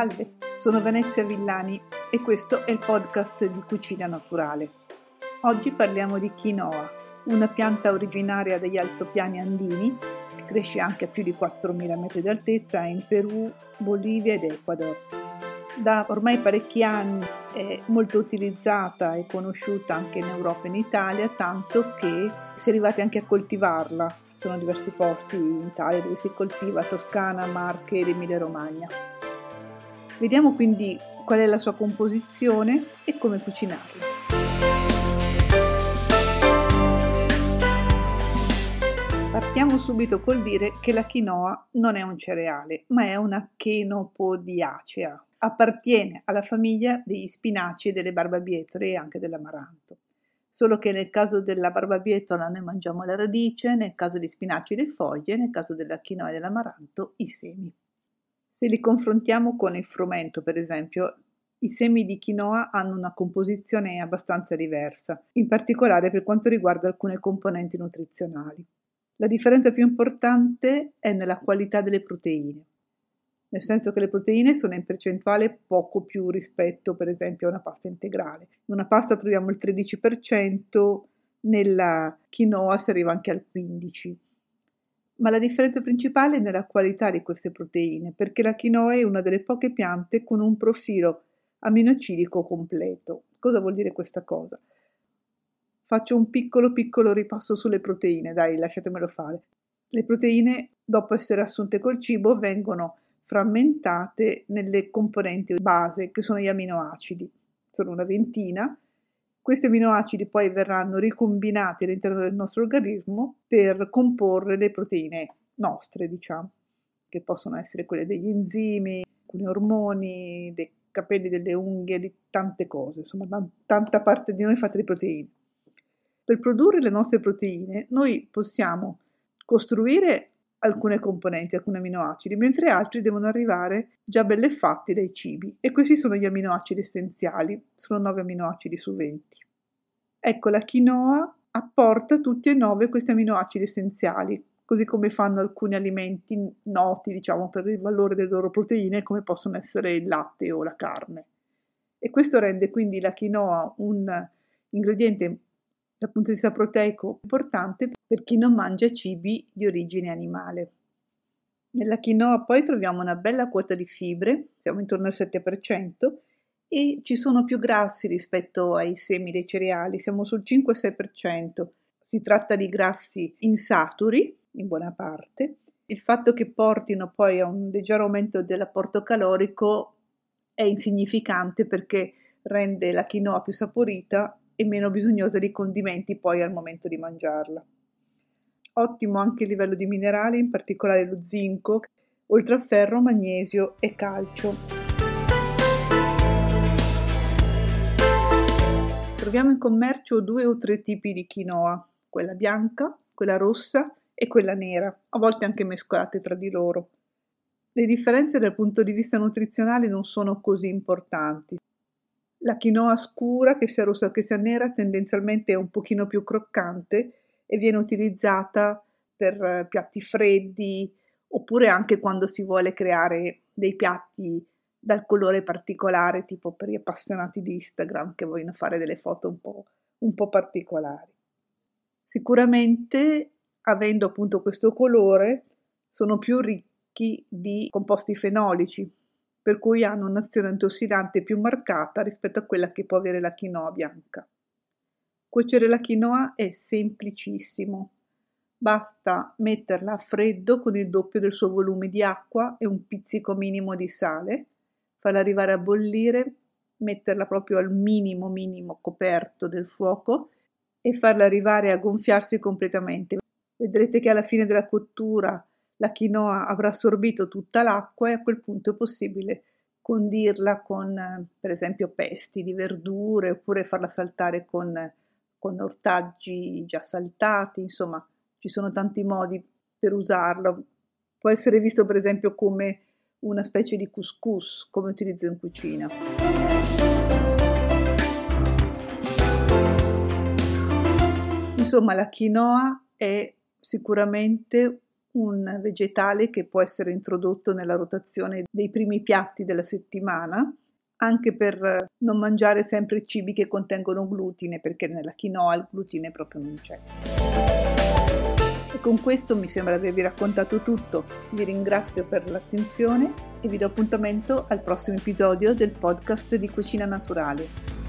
Salve, sono Venezia Villani e questo è il podcast di Cucina Naturale. Oggi parliamo di quinoa, una pianta originaria degli altopiani andini che cresce anche a più di 4.000 metri d'altezza in Perù, Bolivia ed Ecuador. Da ormai parecchi anni è molto utilizzata e conosciuta anche in Europa e in Italia, tanto che si è arrivati anche a coltivarla. Sono diversi posti in Italia dove si coltiva Toscana, Marche ed Emilia Romagna. Vediamo quindi qual è la sua composizione e come cucinarla. Partiamo subito col dire che la quinoa non è un cereale, ma è una chenopodiacea. Appartiene alla famiglia degli spinaci delle barbabietole e anche dell'amaranto. Solo che nel caso della barbabietola noi mangiamo la radice, nel caso degli spinaci le foglie, nel caso della quinoa e dell'amaranto i semi. Se li confrontiamo con il frumento, per esempio, i semi di quinoa hanno una composizione abbastanza diversa, in particolare per quanto riguarda alcune componenti nutrizionali. La differenza più importante è nella qualità delle proteine, nel senso che le proteine sono in percentuale poco più rispetto, per esempio, a una pasta integrale. In una pasta troviamo il 13%, nella quinoa si arriva anche al 15% ma la differenza principale è nella qualità di queste proteine, perché la quinoa è una delle poche piante con un profilo aminoacidico completo. Cosa vuol dire questa cosa? Faccio un piccolo piccolo ripasso sulle proteine, dai, lasciatemelo fare. Le proteine, dopo essere assunte col cibo, vengono frammentate nelle componenti base, che sono gli aminoacidi. Sono una ventina, questi aminoacidi poi verranno ricombinati all'interno del nostro organismo per comporre le proteine nostre, diciamo, che possono essere quelle degli enzimi, alcuni ormoni, dei capelli delle unghie, di tante cose, insomma, tanta parte di noi è fatta di proteine. Per produrre le nostre proteine noi possiamo costruire alcune componenti, alcuni aminoacidi, mentre altri devono arrivare già belle fatti dai cibi e questi sono gli aminoacidi essenziali, sono 9 aminoacidi su 20. Ecco, la quinoa apporta tutti e 9 questi aminoacidi essenziali, così come fanno alcuni alimenti noti, diciamo, per il valore delle loro proteine, come possono essere il latte o la carne. E questo rende quindi la quinoa un ingrediente dal punto di vista proteico importante per chi non mangia cibi di origine animale. Nella quinoa poi troviamo una bella quota di fibre, siamo intorno al 7%, e ci sono più grassi rispetto ai semi dei cereali, siamo sul 5-6%. Si tratta di grassi insaturi, in buona parte. Il fatto che portino poi a un leggero aumento dell'apporto calorico è insignificante perché rende la quinoa più saporita e meno bisognosa di condimenti poi al momento di mangiarla. Ottimo anche il livello di minerali, in particolare lo zinco, oltre a ferro, magnesio e calcio. Troviamo in commercio due o tre tipi di quinoa, quella bianca, quella rossa e quella nera, a volte anche mescolate tra di loro. Le differenze dal punto di vista nutrizionale non sono così importanti. La quinoa scura, che sia rossa o che sia nera, tendenzialmente è un pochino più croccante e viene utilizzata per eh, piatti freddi oppure anche quando si vuole creare dei piatti dal colore particolare, tipo per gli appassionati di Instagram che vogliono fare delle foto un po', un po particolari. Sicuramente, avendo appunto questo colore, sono più ricchi di composti fenolici, per cui hanno un'azione antiossidante più marcata rispetto a quella che può avere la quinoa bianca. Cuocere la quinoa è semplicissimo. Basta metterla a freddo con il doppio del suo volume di acqua e un pizzico minimo di sale, farla arrivare a bollire, metterla proprio al minimo minimo coperto del fuoco e farla arrivare a gonfiarsi completamente. Vedrete che alla fine della cottura la quinoa avrà assorbito tutta l'acqua e a quel punto è possibile condirla con per esempio pesti di verdure oppure farla saltare con, con ortaggi già saltati, insomma ci sono tanti modi per usarlo. Può essere visto per esempio come una specie di couscous come utilizzo in cucina. Insomma, la quinoa è sicuramente un vegetale che può essere introdotto nella rotazione dei primi piatti della settimana, anche per non mangiare sempre cibi che contengono glutine, perché nella quinoa il glutine proprio non c'è. E con questo mi sembra di avervi raccontato tutto. Vi ringrazio per l'attenzione e vi do appuntamento al prossimo episodio del podcast di Cucina Naturale.